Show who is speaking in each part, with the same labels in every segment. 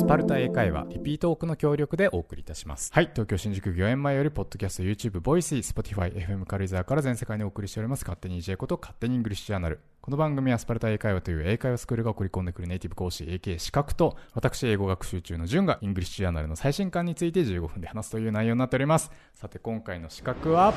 Speaker 1: スパルタ英会話リピートオークの協力でお送りいたします。はい。東京新宿御苑前よりポッドキャスト YouTube ボイス Spotify FM 軽井沢から全世界にお送りしております。勝手に EJ こと勝手にイングリッシュジャーナル。この番組はスパルタ英会話という英会話スクールが送り込んでくるネイティブ講師 AK 資格と私英語学習中の順がイングリッシュジャーナルの最新刊について15分で話すという内容になっております。さて今回の資格は？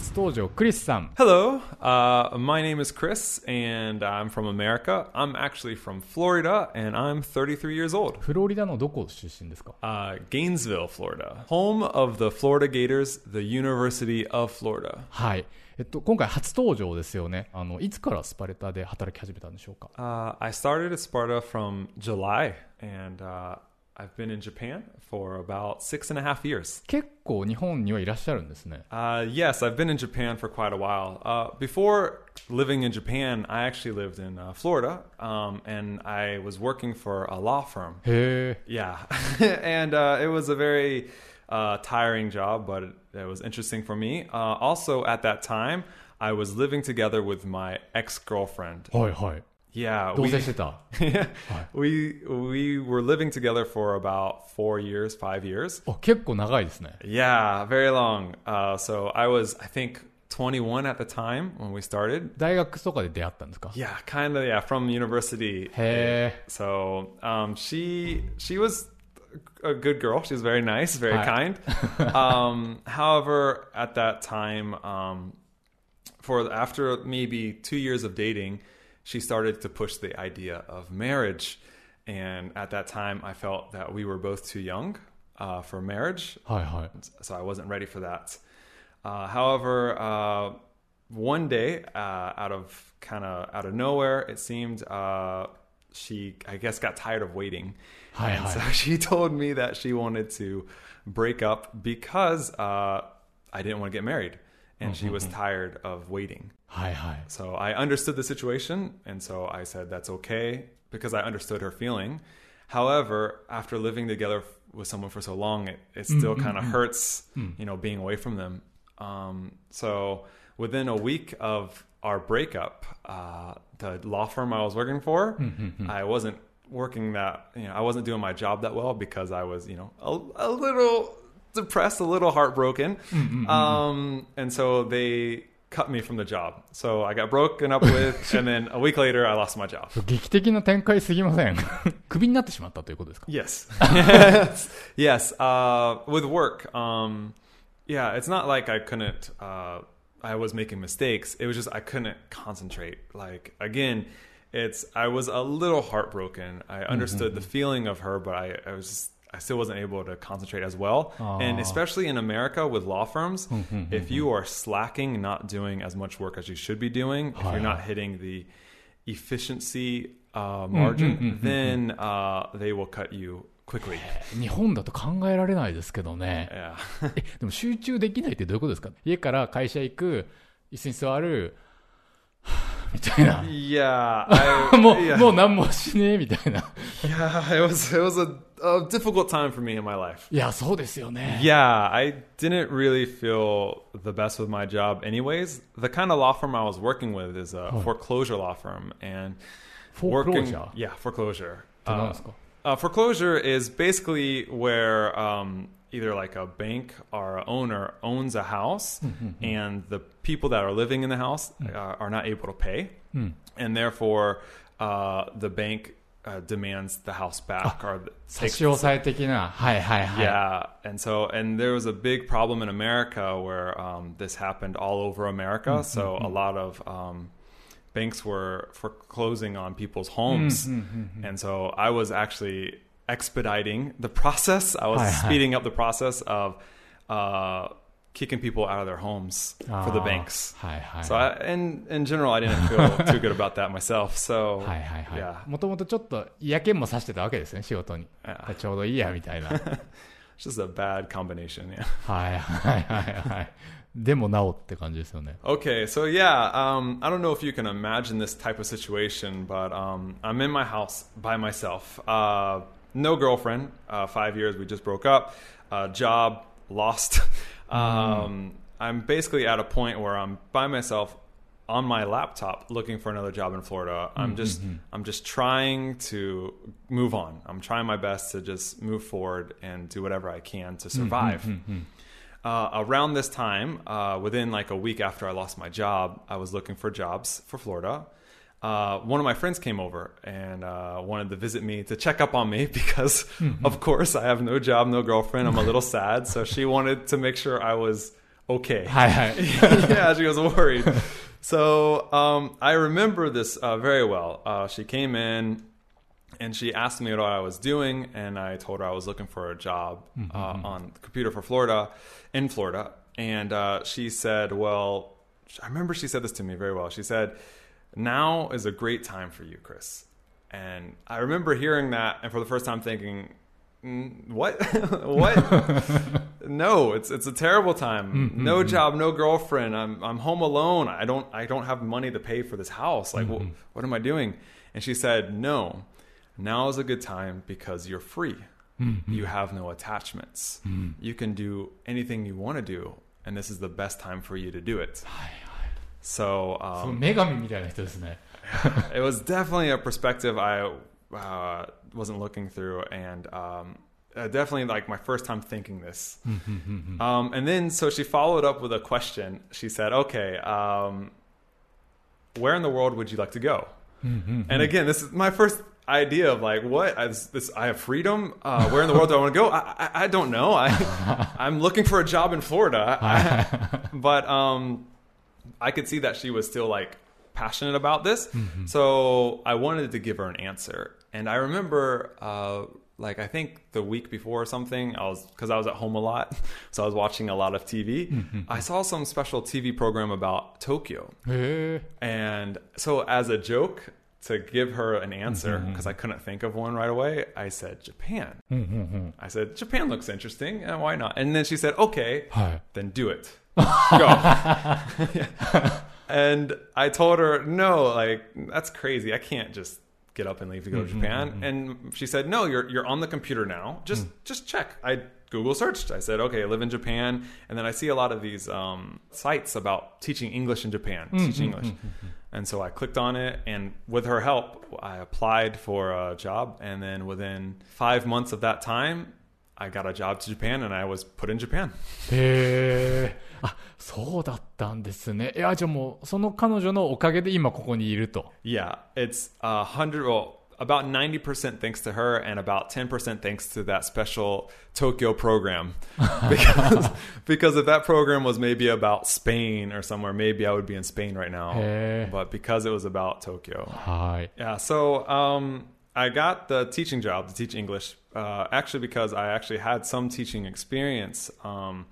Speaker 1: 初登場クリスさん
Speaker 2: Hello, uh, my name is Chris, and I'm from America. I'm actually from Florida, and I'm 33 years old.
Speaker 1: フロリダのどこ出身ですか
Speaker 2: Uh, Gainesville, Florida, home of the Florida Gators, the University of Florida.
Speaker 1: はいえっと、今回初登場ですよねあのいつからスパルタで働き始めたんでしょうか
Speaker 2: Uh, I started at Sparta from July, and uh, I've been in Japan for about six and a half years.
Speaker 1: 結構日本にはいらっしゃるんですね
Speaker 2: Uh, yes, I've been in Japan for quite a while. Uh, before living in Japan, I actually lived in uh, Florida, um, and I was working for a law firm.
Speaker 1: へえ
Speaker 2: Yeah, and uh, it was a very uh, tiring job, but it, it was interesting for me. Uh, also, at that time, I was living together with my ex girlfriend.
Speaker 1: はいはい
Speaker 2: Yeah,
Speaker 1: 同
Speaker 2: we,
Speaker 1: 棲してた
Speaker 2: we we were living together for about four years, five years.
Speaker 1: あ結構長いですね
Speaker 2: Yeah, very long. Uh, so I was, I think, 21 at the time when we started.
Speaker 1: 大学とかで出会ったんですか
Speaker 2: Yeah, kind of. Yeah, from university.
Speaker 1: へえ
Speaker 2: So um, she she was a good girl. She was very nice, very
Speaker 1: Hi.
Speaker 2: kind. um, however, at that time, um, for after maybe two years of dating, she started to push the idea of marriage. And at that time, I felt that we were both too young uh, for marriage.
Speaker 1: Hi, hi.
Speaker 2: So I wasn't ready for that. Uh, however, uh, one day, uh, out of kind of out of nowhere, it seemed uh, she, I guess, got tired of waiting.
Speaker 1: Hi,
Speaker 2: and
Speaker 1: hi.
Speaker 2: So she told me that she wanted to break up because uh, I didn't want to get married and she was tired of waiting.
Speaker 1: Hi, hi.
Speaker 2: So I understood the situation, and so I said that's okay because I understood her feeling. However, after living together with someone for so long, it, it mm, still mm-hmm. kind of mm. hurts, mm. you know, being away from them. Um, so within a week of our breakup, uh, the law firm I was working for, mm-hmm. I wasn't working that, you know, I wasn't doing my job that well because I was, you know, a, a little depressed, a little heartbroken. Um, and so they cut me from the job. So I got broken up with, and then a week later, I lost my job.
Speaker 1: 劇的な展開すぎませんクビになってしまったということですか
Speaker 2: Yes. yes. Uh, with work, um, yeah, it's not like I couldn't, uh, I was making mistakes. It was just I couldn't concentrate. Like, again, it's, I was a little heartbroken. I understood the feeling of her, but I, I was just, I still wasn't able to concentrate as well. And especially in America with law firms, if you are slacking, not doing as much work as you should be doing, if you're not hitting the efficiency uh, margin, then uh, they will cut you quickly.
Speaker 1: 日本だと考えられないですけどね
Speaker 2: Yeah.
Speaker 1: えでも集中できないってどういうことですか家から会社行く椅子に座る みたいな
Speaker 2: yeah. I,
Speaker 1: もう
Speaker 2: yeah.
Speaker 1: もう何もしねえみたいな
Speaker 2: yeah. It was it was a, a difficult time for me in my life.
Speaker 1: いやそうですよね
Speaker 2: Yeah, I didn't really feel the best with my job anyways. The kind of law firm I was working with is a foreclosure law firm and working
Speaker 1: Foreclosure?
Speaker 2: yeah, foreclosure.
Speaker 1: って何
Speaker 2: Uh,
Speaker 1: ですか
Speaker 2: Uh, foreclosure is basically where um, either like a bank or a owner owns a house, and the people that are living in the house uh, are not able to pay, and therefore uh, the bank uh, demands the house back or the-
Speaker 1: 差
Speaker 2: takes
Speaker 1: し押さえ的なはいはいはい
Speaker 2: yeah, and so and there was a big problem in America where um, this happened all over America. So a lot of um, banks were foreclosing on people's homes, and so I was actually expediting the process. I was
Speaker 1: Hi, hi.
Speaker 2: speeding up the process of uh, kicking people out of their homes for the
Speaker 1: あー
Speaker 2: banks.
Speaker 1: はいはい
Speaker 2: So I, in in general, I didn't feel too good about that myself. So
Speaker 1: はいはいはい
Speaker 2: yeah,
Speaker 1: もともとちょっと嫌気もさしてたわけですね仕事に
Speaker 2: Yeah.
Speaker 1: ちょうどいいやみたいな
Speaker 2: it's just a bad combination. Yeah.
Speaker 1: はいはいはいはい でもなおって感じですよね。
Speaker 2: Okay, so yeah, um, I don't know if you can imagine this type of situation, but um, I'm in my house by myself. Uh, no girlfriend. Uh, five years, we just broke up. Uh, job lost. um, I'm basically at a point where I'm by myself on my laptop looking for another job in Florida. I'm just I'm just trying to move on. I'm trying my best to just move forward and do whatever I can to survive. Uh, around this time, uh, within like a week after I lost my job, I was looking for jobs for Florida uh, one of my friends came over and uh, wanted to visit me to check up on me because, mm-hmm. of course, I have no job, no girlfriend. I'm a little sad. So she wanted to make sure I was okay.
Speaker 1: Hi, hi.
Speaker 2: yeah, she was worried. So um, I remember this uh, very well. Uh, she came in and she asked me what I was doing, and I told her I was looking for a job mm-hmm. Uh, mm-hmm. on computer for Florida, in Florida. And uh, she said, Well, I remember she said this to me very well. She said, "Now is a great time for you, Chris." And I remember hearing that, and for the first time thinking, "Mm, "What? what? no, it's it's a terrible time. Mm-hmm, mm-hmm. no job, no girlfriend. I'm I'm home alone. I don't I don't have money to pay for this house. Like, mm-hmm. wh- what am I doing?" And she said, "No, now is a good time because you're free. You have no attachments. You can do anything you want to do, and this is the best time for you to do it." So
Speaker 1: そ
Speaker 2: um,
Speaker 1: う女神みたいな人ですね。
Speaker 2: it was definitely a perspective I uh, wasn't looking through, and um, uh, definitely like my first time thinking this. um, and then, so she followed up with a question. She said, "Okay, um, where in the world would you like to go?" and again, this is my first idea of like, what? I, this, this, I have freedom. Uh, where in the world do I want to go? I, I, I don't know. I, I'm looking for a job in Florida, I- but um, I could see that she was still like passionate about this. Mm-hmm. So I wanted to give her an answer. And I remember, uh, like, I think the week before or something, I was, because I was at home a lot, so I was watching a lot of TV. Mm-hmm. I saw some special TV program about Tokyo.
Speaker 1: Eh.
Speaker 2: And so, as a joke, to give her an answer because mm-hmm. I couldn't think of one right away, I said Japan. Mm-hmm. I said Japan looks interesting, and why not? And then she said, "Okay,
Speaker 1: Hi.
Speaker 2: then do it." Go. And I told her, no, like that's crazy. I can't just get up and leave to go to mm-hmm, Japan. Mm-hmm. And she said, no, you're you're on the computer now. Just mm. just check. I Google searched. I said, okay, I live in Japan, and then I see a lot of these um, sites about teaching English in Japan, mm-hmm, teaching English. And so I clicked on it, and with her help, I applied for a job. And then within five months of that time, I got a job to Japan, and I was put in Japan. Eh.
Speaker 1: へえ。あ、そうだったんですね。いや、じゃあもう、その彼女のおかげで今ここにいると。
Speaker 2: Yeah, it's a hundred. Well, about ninety percent thanks to her, and about ten percent thanks to that special Tokyo program. Because because if that program was maybe about Spain or somewhere, maybe I would be in Spain right now.
Speaker 1: Hey.
Speaker 2: But because it was about Tokyo,
Speaker 1: はい。
Speaker 2: yeah. So um, I got the teaching job to teach English. Uh, actually, because I actually had some teaching experience. Um,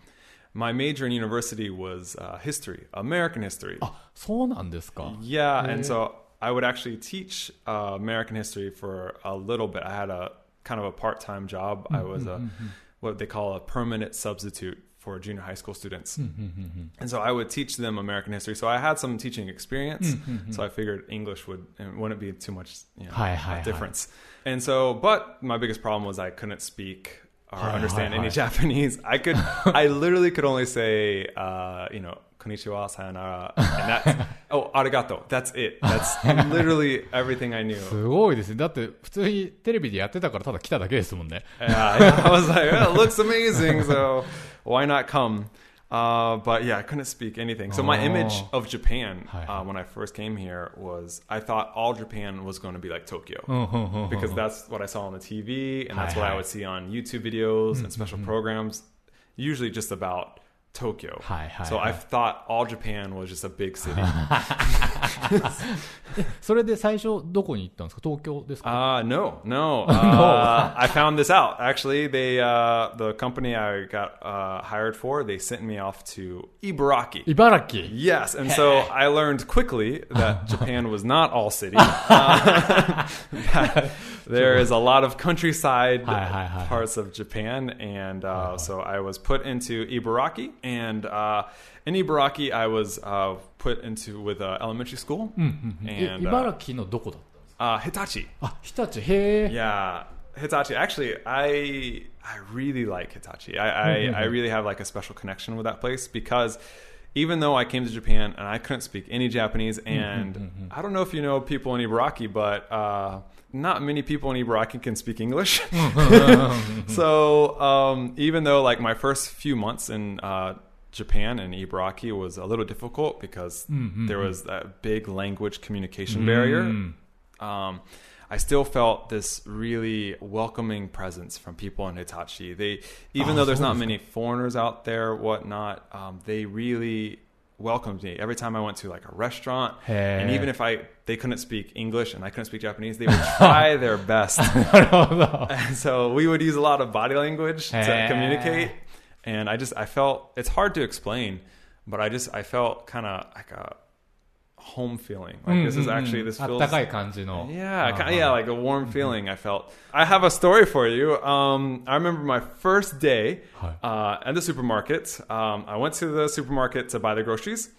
Speaker 2: my major in university was uh, history, American history.
Speaker 1: あ、そうなんですか。
Speaker 2: Yeah, and so I would actually teach uh, American history for a little bit. I had a kind of a part-time job. I was a what they call a permanent substitute for junior high school students. And so I would teach them American history. So I had some teaching experience. So I figured English would it wouldn't be too much you know,
Speaker 1: Hi, hi,
Speaker 2: a difference. And so, but my biggest problem was I couldn't speak or
Speaker 1: Hi,
Speaker 2: understand
Speaker 1: hi,
Speaker 2: any
Speaker 1: hi.
Speaker 2: Japanese. I could, I literally could only say, uh, you know, konnichiwa, sayonara, and that's, oh, arigato. That's it. That's literally everything I knew.
Speaker 1: すごいですね。だって、普通にテレビでやってたからただ来ただけですもんね。
Speaker 2: Yeah, I was like, oh, it looks amazing, so why not come? Uh, but yeah, I couldn't speak anything. So my image of Japan uh, when I first came here was I thought all Japan was going to be like Tokyo. Because that's what I saw on the TV and that's what I would see on YouTube videos and special programs, usually just about Tokyo.
Speaker 1: Hi, hi,
Speaker 2: so
Speaker 1: hi.
Speaker 2: I thought all Japan was just a big city.
Speaker 1: それで最初どこに行ったんですか東京ですか
Speaker 2: uh, no, no. Uh, I found this out. Actually, they uh, the company I got uh, hired for, they sent me off to Ibaraki.
Speaker 1: 茨城
Speaker 2: Yes, and so I learned quickly that Japan was not all city. Uh, that, there is a lot of countryside
Speaker 1: hi, hi, hi,
Speaker 2: parts of Japan, and uh, so I was put into Ibaraki, and uh, in Ibaraki I was uh, put into with elementary school.
Speaker 1: Mm, mm, mm. And uh, Ibaraki no doko da?
Speaker 2: Uh, Hitachi.
Speaker 1: Ah, Hitachi. Hey.
Speaker 2: Yeah. Hitachi. Actually, I I really like Hitachi. I I. I really have like a special connection with that place because even though I came to Japan and I couldn't speak any Japanese, and I don't know if you know people in Ibaraki, but uh, not many people in Ibaraki can speak English. so um, even though like my first few months in uh, Japan and Ibaraki was a little difficult because there was that big language communication barrier um, I still felt this really welcoming presence from people in Hitachi. They, even oh, though there's not many foreigners out there, whatnot, um, they really welcomed me every time I went to like a restaurant.
Speaker 1: Hey.
Speaker 2: And even if I they couldn't speak English and I couldn't speak Japanese, they would try their best. And so we would use a lot of body language
Speaker 1: hey.
Speaker 2: to communicate. And I just I felt it's hard to explain, but I just I felt kind of like a home feeling. Like this is actually this
Speaker 1: あっ
Speaker 2: feels
Speaker 1: たかい感じの
Speaker 2: yeah,
Speaker 1: Uh-huh.
Speaker 2: kind of, yeah, like a warm feeling I felt. I have a story for you. Um, I remember my first day
Speaker 1: Hi.
Speaker 2: uh, at the supermarket. Um, I went to the supermarket to buy the groceries.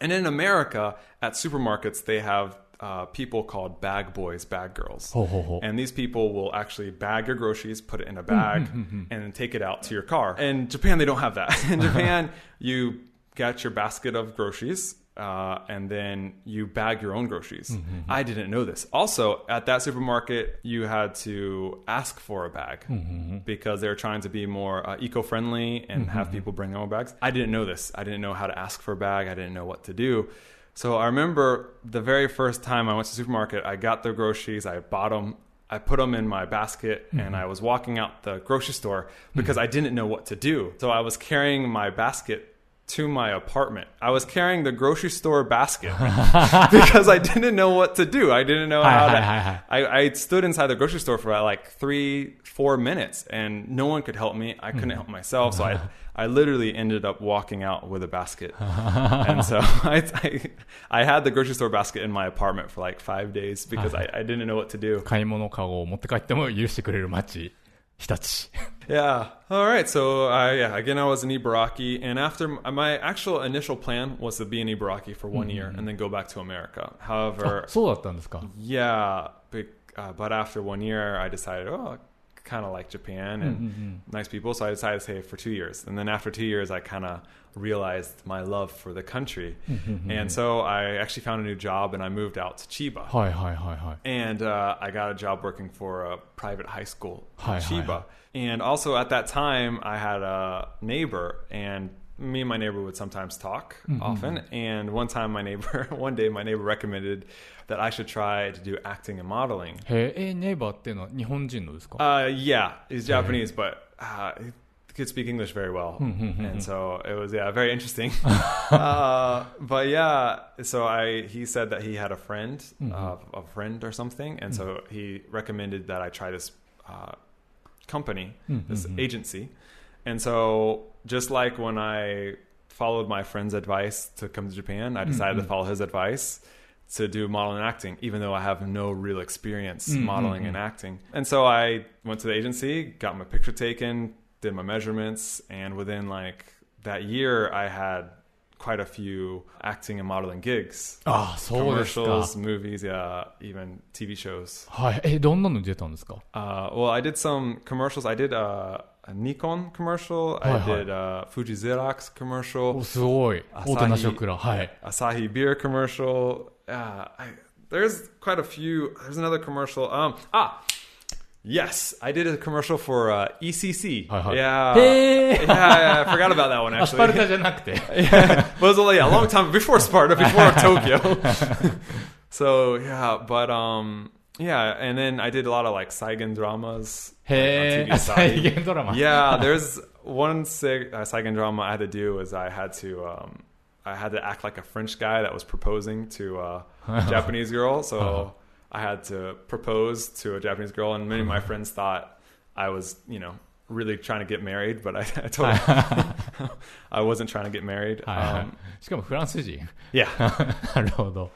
Speaker 2: And in America, at supermarkets, they have uh, people called bag boys, bag girls.
Speaker 1: ほうほうほう
Speaker 2: And these people will actually bag your groceries, put it in a bag, and then take it out to your car. In Japan, they don't have that. In Japan, you get your basket of groceries. uh, and then you bag your own groceries. Mm-hmm, mm-hmm. I didn't know this. Also, at that supermarket, you had to ask for a bag mm-hmm, because they were trying to be more uh, eco-friendly and have people bring their own bags. I didn't know this. I didn't know how to ask for a bag. I didn't know what to do. So I remember the very first time I went to the supermarket, I got the groceries, I bought them, I put them in my basket, and I was walking out the grocery store because I didn't know what to do. So I was carrying my basket to my apartment. I was carrying the grocery store basket because I didn't know what to do. I didn't know
Speaker 1: Hi,
Speaker 2: how
Speaker 1: hi,
Speaker 2: to.
Speaker 1: hi, hi.
Speaker 2: I, I stood inside the grocery store for like three, four minutes, and no one could help me. I couldn't help myself, so I, I literally ended up walking out with a basket. and so I, I, I had the grocery store basket in my apartment for like five days because I, I didn't know what to do.
Speaker 1: 買い物カゴを持って帰っても許してくれる街 日立
Speaker 2: Yeah. All right. So, uh, yeah, again, I was in Ibaraki, and after m- my actual initial plan was to be in Ibaraki for one year and then go back to America.
Speaker 1: あ
Speaker 2: However,
Speaker 1: そうだったんですか
Speaker 2: yeah, but, uh, but after one year, I decided, oh, kind of like Japan mm, and
Speaker 1: mm-hmm.
Speaker 2: nice people. So I decided to stay for two years. And then after two years, I kind of realized my love for the country.
Speaker 1: Mm-hmm.
Speaker 2: And so I actually found a new job and I moved out to Chiba.
Speaker 1: Hi, hi, hi, hi.
Speaker 2: And uh, I got a job working for a private high school
Speaker 1: hi,
Speaker 2: Chiba.
Speaker 1: Hi.
Speaker 2: And also at that time, I had a neighbor and me and my neighbor would sometimes talk
Speaker 1: Mm-hmm.
Speaker 2: often. And one time, my neighbor, one day, my neighbor recommended that I should try to do acting and modeling.
Speaker 1: へええネイバーっていうのは日本人のですか
Speaker 2: Uh, yeah, he's Japanese, but uh, he could speak English very well, and so it was yeah very interesting. uh, but yeah, so I he said that he had a friend, uh, a friend or something, and so he recommended that I try this uh, company, this agency, and so just like when I followed my friend's advice to come to Japan, I decided to follow his advice to do modeling and acting, even though I have no real experience modeling and acting. And so I went to the agency, got my picture taken, did my measurements, and within like that year, I had quite a few acting and modeling gigs.
Speaker 1: ああそうですか
Speaker 2: Commercials, movies, yeah, even TV shows.
Speaker 1: はいえどんなのに出たんですか
Speaker 2: Uh, well, I did some commercials. I did uh, a Nikon commercial. I
Speaker 1: Hi, hi.
Speaker 2: did a Fuji Xerox commercial.
Speaker 1: おすごい
Speaker 2: 朝日
Speaker 1: 大手な食らはい
Speaker 2: Asahi beer commercial. Uh, I, there's quite a few. There's another commercial. Um, ah, yes, I did a commercial for uh, ECC.
Speaker 1: Hi, hi.
Speaker 2: Yeah.
Speaker 1: Hey.
Speaker 2: yeah, yeah, I forgot about that one
Speaker 1: あスパル
Speaker 2: actually.
Speaker 1: タじゃなくて
Speaker 2: yeah, but it was a, yeah, a long time before Sparta, before Tokyo. so yeah, but um, yeah, and then I did a lot of like saigen dramas.
Speaker 1: Hey, like, saigen drama.
Speaker 2: Yeah, there's one sig- uh, saigen drama I had to do was I had to um, I had to act like a French guy that was proposing to a uh-huh. Japanese girl. So oh. I had to propose to a Japanese girl, and many of my uh-huh. friends thought I was, you know, really trying to get married, but I, I told I wasn't trying to get married. Um,
Speaker 1: しかもフランス人。
Speaker 2: Yeah.
Speaker 1: なるほど。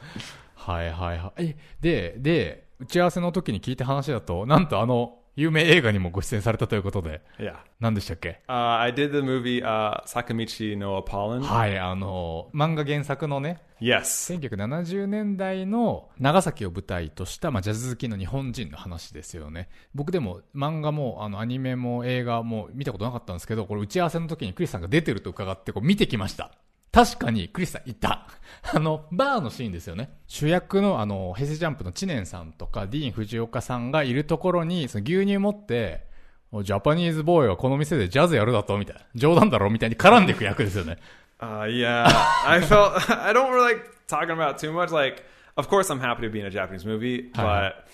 Speaker 1: はいはいはい。で、で、打ち合わせの時に聞いた話だと、なんとあの、有名映画にもご出演されたということで、
Speaker 2: Yeah.
Speaker 1: 何でしたっけ
Speaker 2: ？Uh, I did the movie uh, Sakamichi no Apollon.
Speaker 1: はい、あの、漫画原作のね、
Speaker 2: Yes.
Speaker 1: 1970年代の長崎を舞台とした、まあ、ジャズ好きの日本人の話ですよね。僕でも漫画もあのアニメも映画も見たことなかったんですけど、これ打ち合わせの時にクリスさんが出てると伺ってこう見てきました。確かにクリスさんいた。あの、バーのシーンですよね。主役のあの、平成ジャンプの知念さんとかディーン・藤岡さんがいるところに、その牛乳持って、おジャパニーズボーイはこの店でジャズやるだとみたいな。冗談だろみたいに絡んでいく役ですよね。
Speaker 2: Uh, yeah, I felt I don't really like talking about too much. Like, of course, I'm happy to be in a Japanese movie, but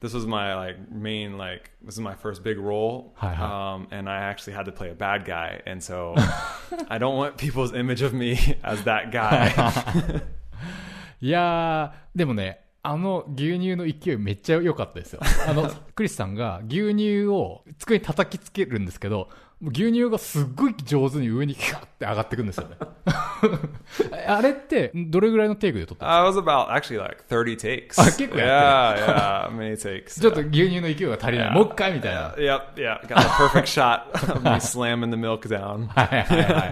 Speaker 2: this was my like main like this is my first big role,
Speaker 1: Hi, hi.
Speaker 2: um, and I actually had to play a bad guy, and so I don't want people's image of me as that guy.
Speaker 1: いやー、でもね、 あの牛乳の勢いめっちゃ良かったですよ。あの、クリスさんが牛乳を机に叩きつけるんですけど、牛乳がすっごい上手に上にキャッて上がってくんですよね。あれって、どれぐらいのテイクで撮ったん
Speaker 2: I was about actually like 30 takes.
Speaker 1: Ah, 結構やってる。
Speaker 2: yeah, yeah, many takes.
Speaker 1: ちょっと牛乳の勢いが足りない。
Speaker 2: Yeah.
Speaker 1: もう一回みたいな。
Speaker 2: Yep, yeah, got the perfect shot of me slamming the milk down.
Speaker 1: はいはいは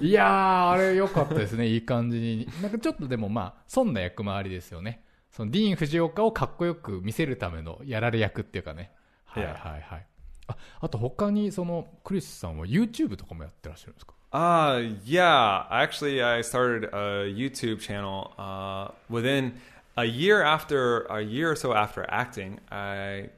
Speaker 1: い。いやー、あれ良かったですね。いい感じに。なんかちょっとでもまあ、そんな役回りですよね。そのディーン・藤岡をかっこよく見せるためのやられ役っていうかね。はいはいはい。あ、あと他にその、クリスさんは YouTube とかもやってらっしゃるんですか
Speaker 2: Uh, yeah. Actually, I started a YouTube channel uh, within a year after a year or so after acting. I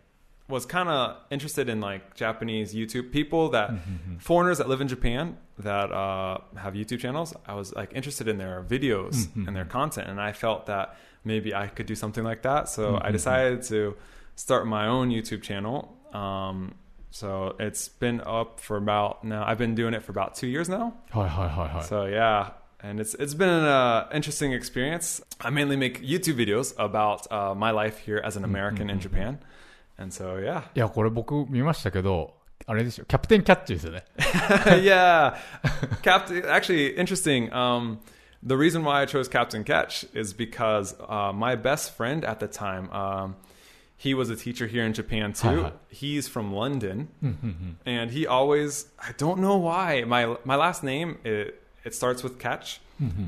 Speaker 2: was kind of interested in like Japanese YouTube people that mm-hmm, mm-hmm. foreigners that live in Japan that uh, have YouTube channels. I was like interested in their videos mm-hmm. and their mm-hmm. content, and I felt that maybe I could do something like that. So mm-hmm. I decided to start my own YouTube channel. Um, so it's been up for about now. I've been doing it for about two years now.
Speaker 1: Hi hi hi hi.
Speaker 2: So yeah, and it's it's been an uh, interesting experience. I mainly make YouTube videos about uh, my life here as an American in Japan. and so yeah,
Speaker 1: いや、これ僕見ましたけど、あれでしょ、キャプテンキャッチですよね。
Speaker 2: yeah. Captain, actually interesting. Um, the reason why I chose Captain Catch is because uh, my best friend at the time. Um, he was a teacher here in Japan too.
Speaker 1: Hi, hi.
Speaker 2: He's from London, and he always I don't know why my my last name it it starts with Catch,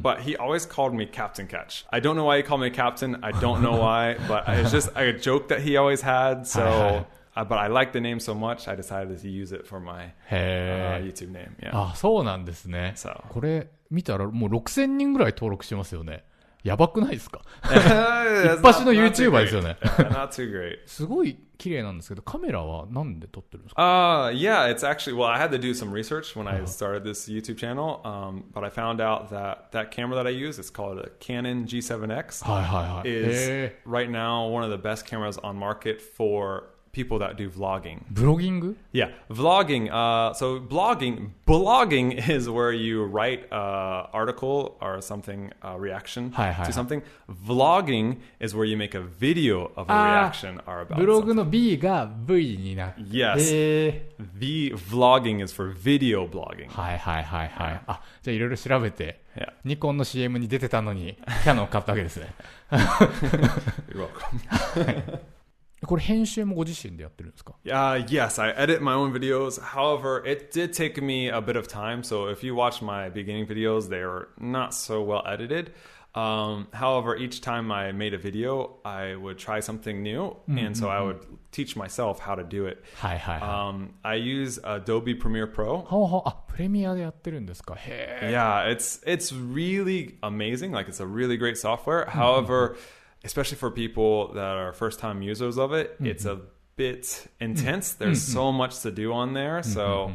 Speaker 2: but he always called me Captain Catch. I don't know why he called me Captain. I don't know why, but it's just a joke that he always had. So,
Speaker 1: Hi, hi.
Speaker 2: uh, but I like the name so much, I decided to use it for my uh,
Speaker 1: へー。
Speaker 2: YouTube name. Yeah.
Speaker 1: あ、そうなんですね。
Speaker 2: そう
Speaker 1: これ見たらもう6000人ぐらい登録してますよね。 やばくないですか一発の YouTuber ですよね。すごい綺麗なんですけど、カメラはなんで撮ってるんですか
Speaker 2: Uh, yeah, it's actually, well, I had to do some research when I started this YouTube channel, um, but I found out that that camera that I use, it's called a Canon G7X,
Speaker 1: はいはいはい。
Speaker 2: is right now one of the best cameras on market for people that do vlogging.
Speaker 1: ブロギング
Speaker 2: Yeah, vlogging. Uh, so blogging, blogging is where you write an article or something, a reaction
Speaker 1: Hi, hi,
Speaker 2: to
Speaker 1: hi.
Speaker 2: something. Vlogging is where you make a video of a
Speaker 1: Ah,
Speaker 2: reaction or about
Speaker 1: ブログ
Speaker 2: something.
Speaker 1: の B が V になって。
Speaker 2: Yes.
Speaker 1: へ
Speaker 2: The vlogging is for video blogging.
Speaker 1: ーはいはいはいはい。あ、じゃあいろいろ調べて、
Speaker 2: Yeah,
Speaker 1: ニコンの CM に出てたのに、キャノン買ったわけですね。
Speaker 2: you're welcome.
Speaker 1: これ編集もご自身でやってるんですか
Speaker 2: Uh, yes, I edit my own videos. However, it did take me a bit of time. So if you watch my beginning videos, they are not so well edited. Um, however, each time I made a video, I would try something new. And so I would teach myself how to do it.
Speaker 1: はいはいはい。
Speaker 2: Um, I use Adobe Premiere Pro.
Speaker 1: ほうほう、あ、プレミアでやってるんですかへ
Speaker 2: Yeah, it's it's really amazing. Like it's a really great software. However, especially for people that are first time users of it, it's a bit intense. There's so much to do on there, so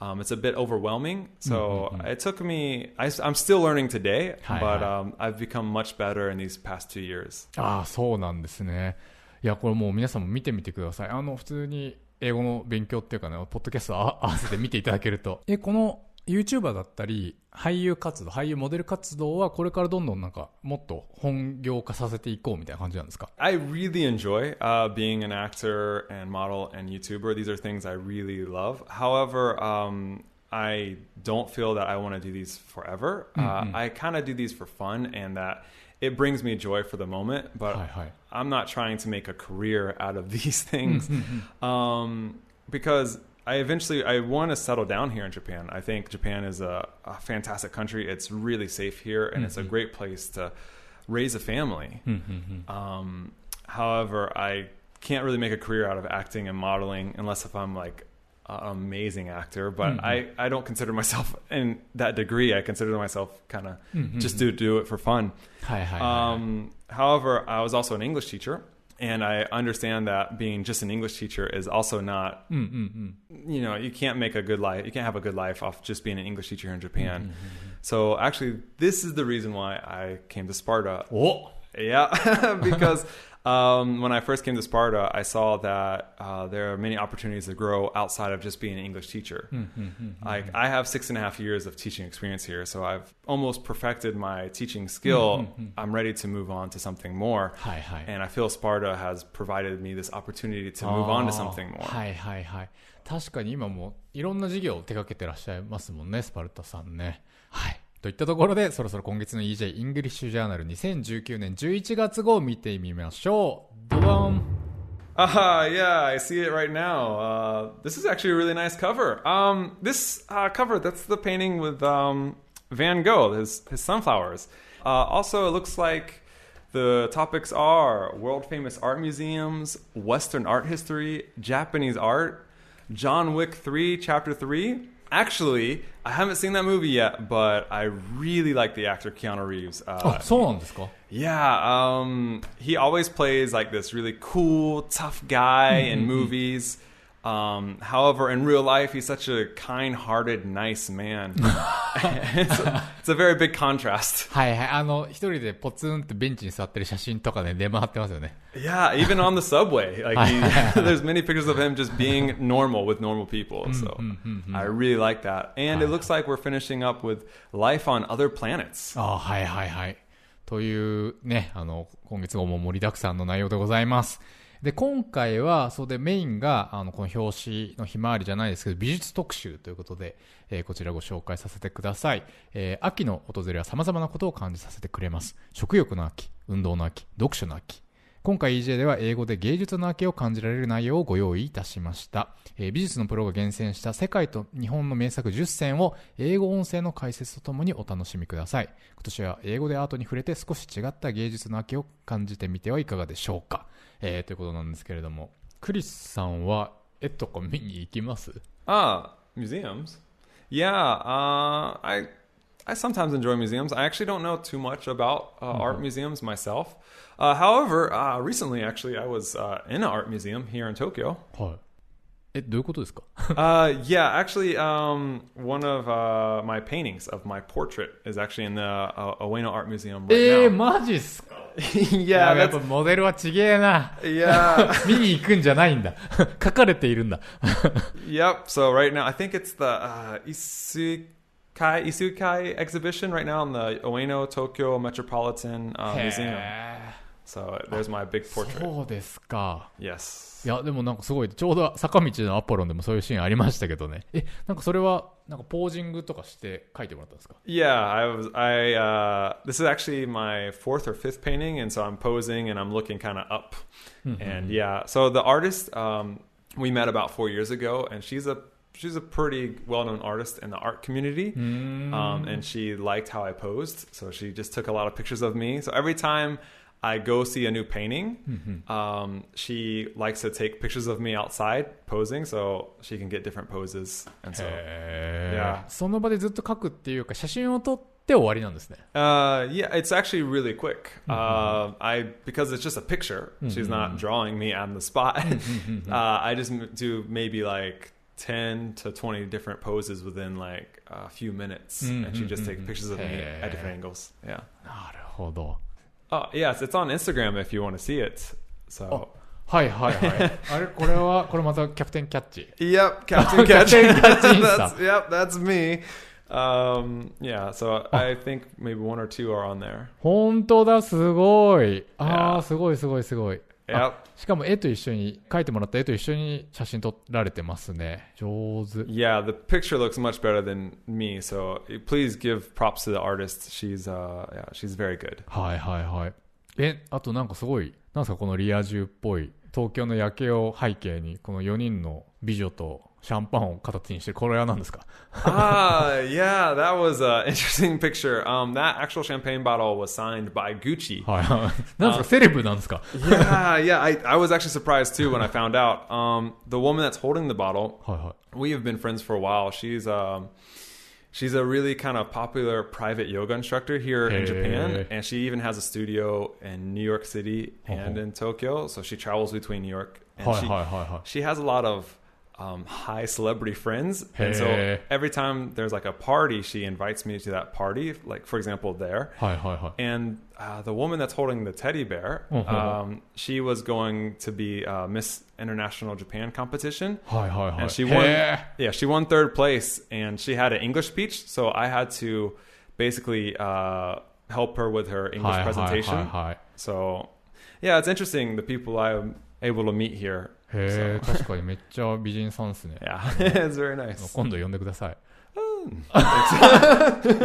Speaker 2: um, it's a bit overwhelming. So it took me. I, am still learning today,
Speaker 1: Hi,
Speaker 2: but
Speaker 1: hi.
Speaker 2: um, I've become much better in these past two years.
Speaker 1: え。ああ、そうなんですね。いや、これもう皆さんも見てみてください。あの、普通に英語の勉強っていうかね、ポッドキャストあ合わせて見ていただけると。え、この YouTuber だったり、俳優活動、俳優モデル活動はこれからどんどんなんかもっと本業化させていこうみたいな感じなんですか
Speaker 2: I really enjoy uh, being an actor and model and YouTuber. These are things I really love. However, um, I don't feel that I want to do these forever. Uh, I kind of do these for fun, and that it brings me joy for the moment, but I'm not trying to make a career out of these things. um, because I eventually I want to settle down here in Japan. I think Japan is a, a fantastic country. It's really safe here, and mm-hmm. it's a mm-hmm. great place to raise a family. Mm-hmm, mm-hmm. Um, however, I can't really make a career out of acting and modeling unless if I'm like an amazing actor. But mm-hmm. I I don't consider myself in that degree. I consider myself kind of mm-hmm, just to do it for fun.
Speaker 1: Hi, hi,
Speaker 2: um, hi. However, I was also an English teacher and I understand that being just an English teacher is also not, mm, mm, mm. you know, you can't make a good life. You can't have a good life off just being an English teacher in Japan. So actually, this is the reason why I came to Sparta.
Speaker 1: お
Speaker 2: Yeah, because um, when I first came to Sparta, I saw that uh, there are many opportunities to grow outside of just being an English teacher. Like I have six and a half years of teaching experience here, so I've almost perfected my teaching skill. I'm ready to move on to something more,
Speaker 1: はいはい
Speaker 2: and I feel Sparta has provided me this opportunity to move on to something more.
Speaker 1: はいはいはい確かに今もいろんな事業を手掛けてらっしゃいますもんねスパルタさんねはい といったところでそろそろ今月の EJ イングリッシュジャーナル2019年11月号を見てみましょうドドン
Speaker 2: Ah, yeah, I see it right now. Uh, this is actually a really nice cover. Um, this uh, cover, that's the painting with um, Van Gogh, his, his sunflowers. Uh, also, it looks like the topics are world famous art museums, Western art history, Japanese art, John Wick 3, Chapter 3. actually, I haven't seen that movie yet, but I really like the actor Keanu Reeves. Uh,
Speaker 1: oh, so long.
Speaker 2: Yeah, um, he always plays like this really cool, tough guy mm-hmm. in movies. Um, however, in real life, he's such a kind-hearted, nice man. it's, a, it's a very big contrast.
Speaker 1: はいはいあの一人でポツンってベンチに座ってる写真とかね出回ってますよね
Speaker 2: Yeah, even on the subway, like he, there's many pictures of him just being normal with normal people. So I really like that, and it looks like we're finishing up with life on other planets.
Speaker 1: ああはいはいはい。というね、あの、今月号も盛りだくさんの内容でございます。 で、今回は、そでメインが、あの、この表紙のひまわりじゃないですけど、美術特集ということで、えーこちらご紹介させてください。えー秋の訪れは様々なことを感じさせてくれます。食欲の秋、運動の秋、読書の秋。今回 EJ では英語で芸術の秋を感じられる内容をご用意いたしました、えー美術のプロが厳選した世界と日本の名作10選を英語音声の解説とともにお楽しみください今年は英語でアートに触れて少し違った芸術の秋を感じてみてはいかがでしょうか、えーということなんですけれどもクリスさんは絵とか見に行きます
Speaker 2: Ah, museums. Yeah, uh, I I sometimes enjoy museums. I actually don't know too much about uh, art museums myself. Uh, however, uh, recently, actually, I was uh, in an art museum here in Tokyo.
Speaker 1: はいえどういうことですか
Speaker 2: Uh, yeah, actually, um, one of uh, my paintings of my portrait is actually in the uh, Ueno Art Museum right
Speaker 1: えー、
Speaker 2: now.
Speaker 1: マジっすか
Speaker 2: yeah,
Speaker 1: やっ
Speaker 2: that's
Speaker 1: ぱモデルはちげえな
Speaker 2: yeah.
Speaker 1: 見に行くんじゃないんだ書かれているんだ
Speaker 2: Yep. So right now, I think it's the uh, Isukai Isukai exhibition right now in the Ueno Tokyo Metropolitan uh, Museum.
Speaker 1: へ
Speaker 2: So there's my big
Speaker 1: ー
Speaker 2: portrait.
Speaker 1: そうですか
Speaker 2: Yes.
Speaker 1: いや、でもなんかすごい、ちょうど坂道のアポロンでもそういうシーンありましたけどね。え、なんかそれは、なんかポージングとかして書いてもらったんですか
Speaker 2: Yeah, I was. I uh, this is actually my fourth or fifth painting, and so I'm posing and I'm looking kind of up. And yeah, so the artist um, we met about four years ago, and she's a she's a pretty well-known artist in the art community. Um, and she liked how I posed, so she just took a lot of pictures of me. So every time I go see a new painting, um, she likes to take pictures of me outside posing, so she can get different poses. And so
Speaker 1: へ
Speaker 2: Yeah.
Speaker 1: その場でずっと書くっていうか、写真を撮って終わりなんですね。
Speaker 2: Uh, yeah, it's actually really quick. Uh, I because it's just a picture. She's not drawing me on the spot. uh, I just m- do maybe like ten to twenty different poses within like a few minutes, and she just takes pictures of me at different angles. Yeah.
Speaker 1: なるほど。
Speaker 2: Oh yes, it's on Instagram if you want to see it. So.
Speaker 1: はいはいはい。あれ、これは、これまたキャプテンキャッチ。
Speaker 2: Yep, Captain Catch.
Speaker 1: Captain Catch
Speaker 2: that's, yep, that's me. Um, yeah, so I think maybe one or two are on there.
Speaker 1: 本当だ、すごい。あ
Speaker 2: Yeah.
Speaker 1: あ、すごいすごいすごい。 しかも絵と一緒に、描いてもらった絵と一緒に写真撮られてますね。上手。
Speaker 2: Yeah, the picture looks much better than me. So please give props to the artist. She's uh, yeah, she's very good.
Speaker 1: はいはいはい。え、あとなんかすごい、なんですかこのリア充っぽい、東京の夜景を背景に、この4人の美女とシャンパンを形にしてる、これは何ですか
Speaker 2: ah, yeah, that was an interesting picture. Um, that actual champagne bottle was signed by Gucci.
Speaker 1: はいはい。なんですかセレブなんですか
Speaker 2: yeah, yeah. I, I was actually surprised too when I found out. Um, the woman that's holding the bottle,
Speaker 1: はいはい。
Speaker 2: we have been friends for a while. She's um, she's a really kind of popular private yoga instructor here in
Speaker 1: Hey.
Speaker 2: Japan, and she even has a studio in New York City and
Speaker 1: Uh-huh.
Speaker 2: in Tokyo. So she travels between New York. And
Speaker 1: はい
Speaker 2: she,
Speaker 1: はいはいはい。
Speaker 2: she has a lot of um, high celebrity friends. Hey. And so every time there's like a party, she invites me to that party. Like for example, there.
Speaker 1: Hi, hi, hi.
Speaker 2: And uh, the woman that's holding the teddy bear,
Speaker 1: uh-huh.
Speaker 2: um, she was going to be uh, Miss International Japan competition.
Speaker 1: Hi, hi, hi.
Speaker 2: And she won.
Speaker 1: Hey.
Speaker 2: Yeah, she won third place, and she had an English speech. So I had to basically uh, help her with her English
Speaker 1: hi,
Speaker 2: presentation.
Speaker 1: Hi, hi, hi.
Speaker 2: So yeah, it's interesting the people I'm able to meet here
Speaker 1: へえ、確かにめっちゃ美人さんですね。
Speaker 2: Yeah, it's very nice.
Speaker 1: 今度呼んでください。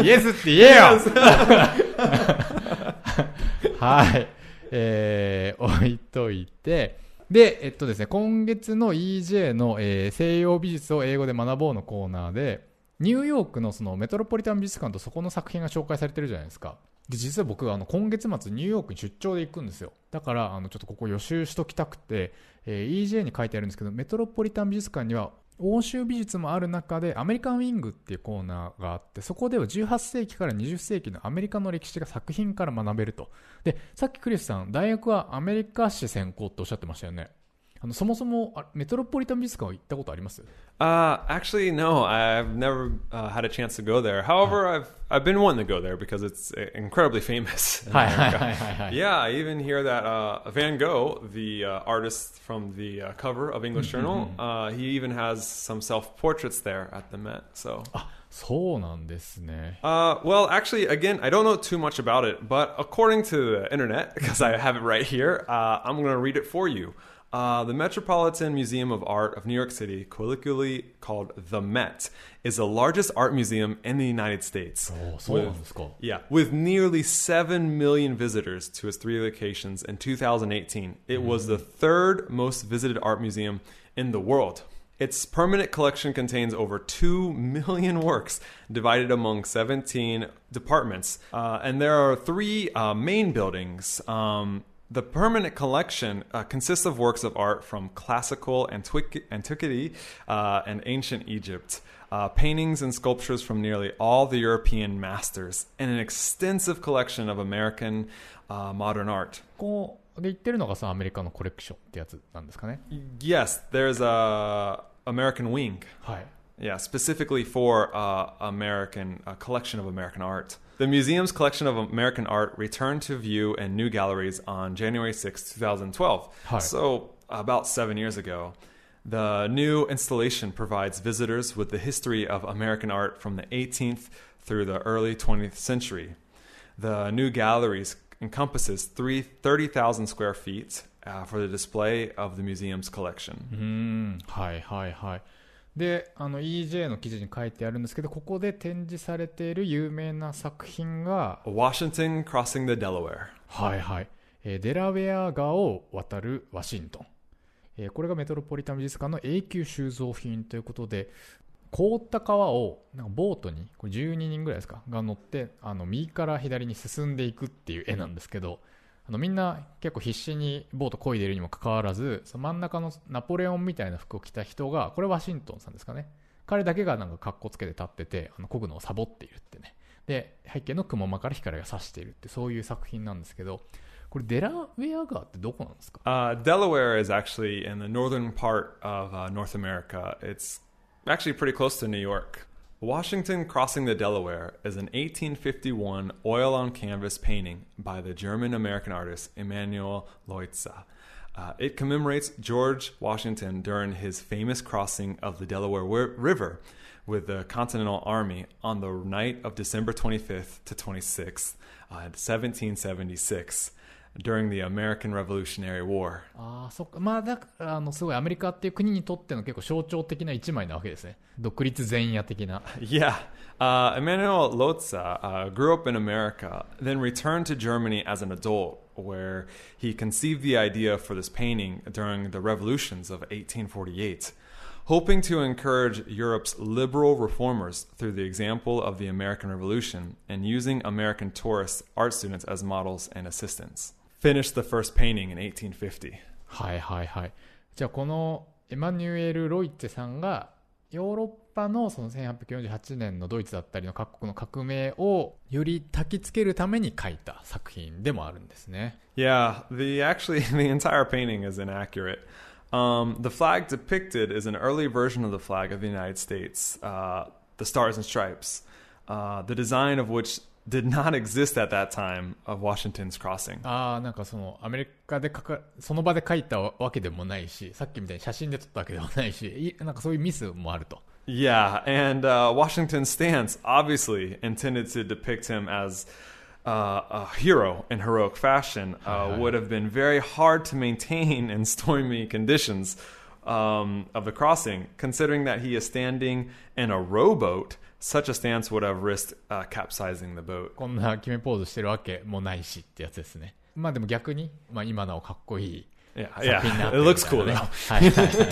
Speaker 1: イエスって言えよ はい。えー、置いといて、で、えっとですね、今月の EJ の、えー西洋美術を英語で学ぼうのコーナーで、ニューヨークのそのメトロポリタン美術館とそこの作品が紹介されてるじゃないですか。で、実は僕は、あの、今月末ニューヨークに出張で行くんですよ。だから、あの、ちょっとここ予習しときたくて、えー EJ に書いてあるんですけど、メトロポリタン美術館には欧州美術もある中でアメリカンウィングっていうコーナーがあってそこでは18世紀から20世紀のアメリカの歴史が作品から学べるとでさっきクリスさん大学はアメリカ史専攻っておっしゃってましたよねあのそもそもあメトロポリタン美術館は行ったことあります
Speaker 2: Uh, actually, no, I've never uh, had a chance to go there. However, I've I've been wanting to go there because it's uh, incredibly famous. in
Speaker 1: はいはい
Speaker 2: America.
Speaker 1: はいはいはい
Speaker 2: Yeah, I even hear that uh, Van Gogh, the uh, artist from the uh, cover of English Journal, uh, he even has some self portraits there at the Met. So,
Speaker 1: あそうなんですね
Speaker 2: uh, well, actually, again, I don't know too much about it, but according to the internet, because I have it right here, uh, I'm going to read it for you. Uh, the Metropolitan Museum of Art of New York City, colloquially called the Met, is the largest art museum in the United States.
Speaker 1: Oh, so with,
Speaker 2: yeah, with nearly 7 million visitors to its three locations in 2018. It mm. was the third most visited art museum in the world. Its permanent collection contains over 2 million works divided among 17 departments. Uh, and there are three uh, main buildings. Um, the permanent collection uh, consists of works of art from classical antiqu- antiquity uh, and ancient Egypt, uh, paintings and sculptures from nearly all the European masters, and an extensive collection of American uh, modern art.
Speaker 1: ここで言ってるのがそのアメリカのコレクションってやつなんですかね
Speaker 2: Yes, there's a American wing.
Speaker 1: はい
Speaker 2: Yeah, specifically for uh, American a collection of American art. The museum's collection of American art returned to view in new galleries on January 6, 2012.
Speaker 1: Hi.
Speaker 2: So, about seven years ago. The new installation provides visitors with the history of American art from the 18th through the early 20th century. The new galleries encompasses 30,000 square feet uh, for the display of the museum's collection.
Speaker 1: Mm, hi, hi, hi. であの EJ の記事に書いてあるんですけどここで展示されている有名な作品が
Speaker 2: Washington crossing the Delaware.
Speaker 1: はいはい、えーデラウェア川を渡るワシントン、えーこれがメトロポリタン美術館の永久収蔵品ということで凍った川をなんかボートにこれ12人ぐらいですか？が乗ってあの右から左に進んでいくっていう絵なんですけどあのみんな結構必死にボート漕いでいるにもかかわらずその真ん中のナポレオンみたいな服を着た人がこれワシントンさんですかね彼だけがなんか格好つけて立っててあの漕ぐのをサボっているってねで背景の雲間から光が差しているってそういう作品なんですけどこれデラウェア川ってどこなんですか
Speaker 2: ？Uh, Delaware is actually in the northern part of uh, North America. It's actually pretty close to New York. Washington Crossing the Delaware is an 1851 oil on canvas painting by the German American artist Emanuel Leutze. Uh, it commemorates George Washington during his famous crossing of the Delaware River with the Continental Army on the night of December 25th to 26th, uh, 1776 during the American Revolutionary War.
Speaker 1: ああ、そっか。まあ、だから、あの、すごいアメリカっていう国にとっての結構象徴的な一枚なわけですね。独立前夜的な。
Speaker 2: Yeah. Uh, Emanuel Leutze uh, grew up in America, then returned to Germany as an adult, where he conceived the idea for this painting during the revolutions of 1848. Hoping to encourage Europe's liberal reformers through the example of the American Revolution and using American tourists, art students, as models and assistants. Finished the first painting in 1850.
Speaker 1: はいはいはい。じゃあこのエマニュエル・ロイツェさんがヨーロッパのその1848年のドイツだったりの各国の革命をより焚きつけるために描いた作品でもあるんですね。
Speaker 2: Yeah, the actually the entire painting is inaccurate. Um, the flag depicted is an early version of the flag of the United States, uh, the Stars and Stripes, uh, the design of which did not exist at that time of Washington's crossing.
Speaker 1: ああ、なんかそのアメリカで描か、その場で描いたわけでもないし、さっきみたいに写真で撮ったわけでもないし、いなんかそういうミスもあると。
Speaker 2: Yeah, and uh, Washington's stance obviously intended to depict him as uh, a hero in heroic fashion uh, would have been very hard to maintain in stormy conditions um, of the crossing, considering that he is standing in a rowboat. Such a stance would have risked uh, capsizing the boat.
Speaker 1: こんな決めポーズしてるわけもないしってやつですね。まあでも逆に、まあ今なおかっこいい
Speaker 2: Yeah,
Speaker 1: 作品にな
Speaker 2: yeah,
Speaker 1: って
Speaker 2: it
Speaker 1: る
Speaker 2: looks cool
Speaker 1: ね
Speaker 2: though.
Speaker 1: はいはいはい。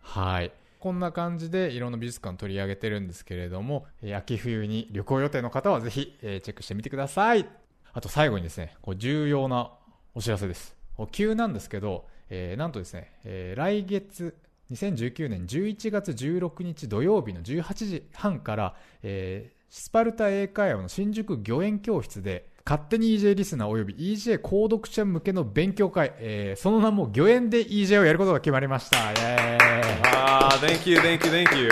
Speaker 1: はい。こんな感じでいろんな美術館取り上げてるんですけれども、えー秋冬に旅行予定の方はぜひ、えーチェックしてみてください。あと最後にですね、こう重要なお知らせです。急なんですけど、えーなんとですね、えー来月、2019年11月16日土曜日の18時半から、えースパルタ英会話の新宿御苑教室で、勝手に EJ リスナーおよび EJ 購読者向けの勉強会、えーその名も御苑で EJ をやることが決まりました。イエーイ
Speaker 2: Ah, thank you, thank you, thank you.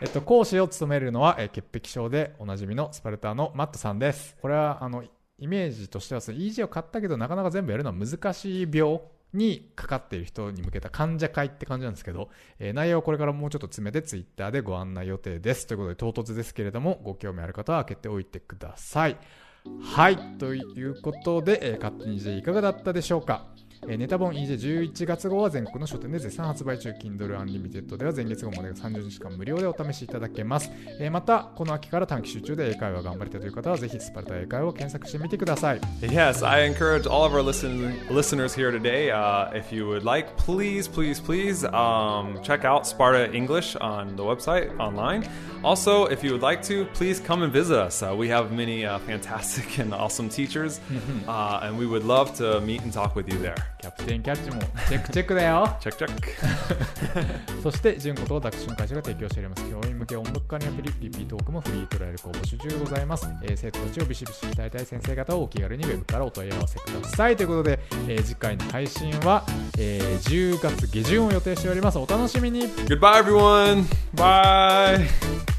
Speaker 1: えっと、講師を務めるのは、えー潔癖症でおなじみのスパルタのマットさんです。これは、あの、イメージとしては、その EJ を買ったけど、なかなか全部やるのは難しい病にかかっている人に向けた患者会って感じなんですけど、えー内容をこれからもうちょっと詰めて Twitter でご案内予定です。ということで、唐突ですけれども、ご興味ある方は開けておいてください。はい。ということで、えー勝手に J いかがだったでしょうか？えーネタ本 EJ11 月号は全国の書店で絶賛発売中 Kindle Unlimited では前月号までが30日間無料でお試しいただけます、えーまたこの秋から短期集中で英会話頑張りたいという方はぜひスパルタ英会話を検索してみてください
Speaker 2: Yes, I encourage all of our listen- listeners here today. Uh, if you would like, please, please, please um, check out Sparta English on the website online. Also, if you would like to, please come and visit us. Uh, we have many uh, fantastic and awesome teachers, uh, and we would love to meet and talk with you there.
Speaker 1: キャプテンキャッチもチェックチェックだよ
Speaker 2: Check, check.
Speaker 1: そして純子と私の会社が提供しております教員向け音読家にアプリリピートークもフリートライアル公募集中でございます、えー生徒たちをビシビシ鍛えたい先生方をお気軽にウェブからお問い合わせくださいということで、えー次回の配信は、えー10月下旬を予定しておりますお楽しみに
Speaker 2: Goodbye, everyone. Bye.